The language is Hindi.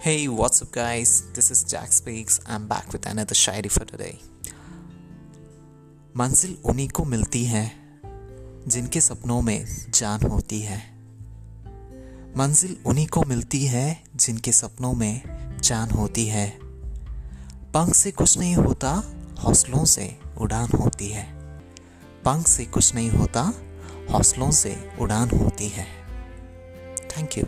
Hey, what's up, guys? This is Jack Speaks. I'm back with another Shayari for today. मंजिल उन्हीं को मिलती है जिनके सपनों में जान होती है मंजिल उन्हीं को मिलती है जिनके सपनों में जान होती है पंख से कुछ नहीं होता हौसलों से उड़ान होती है पंख से कुछ नहीं होता हौसलों से उड़ान होती है थैंक यू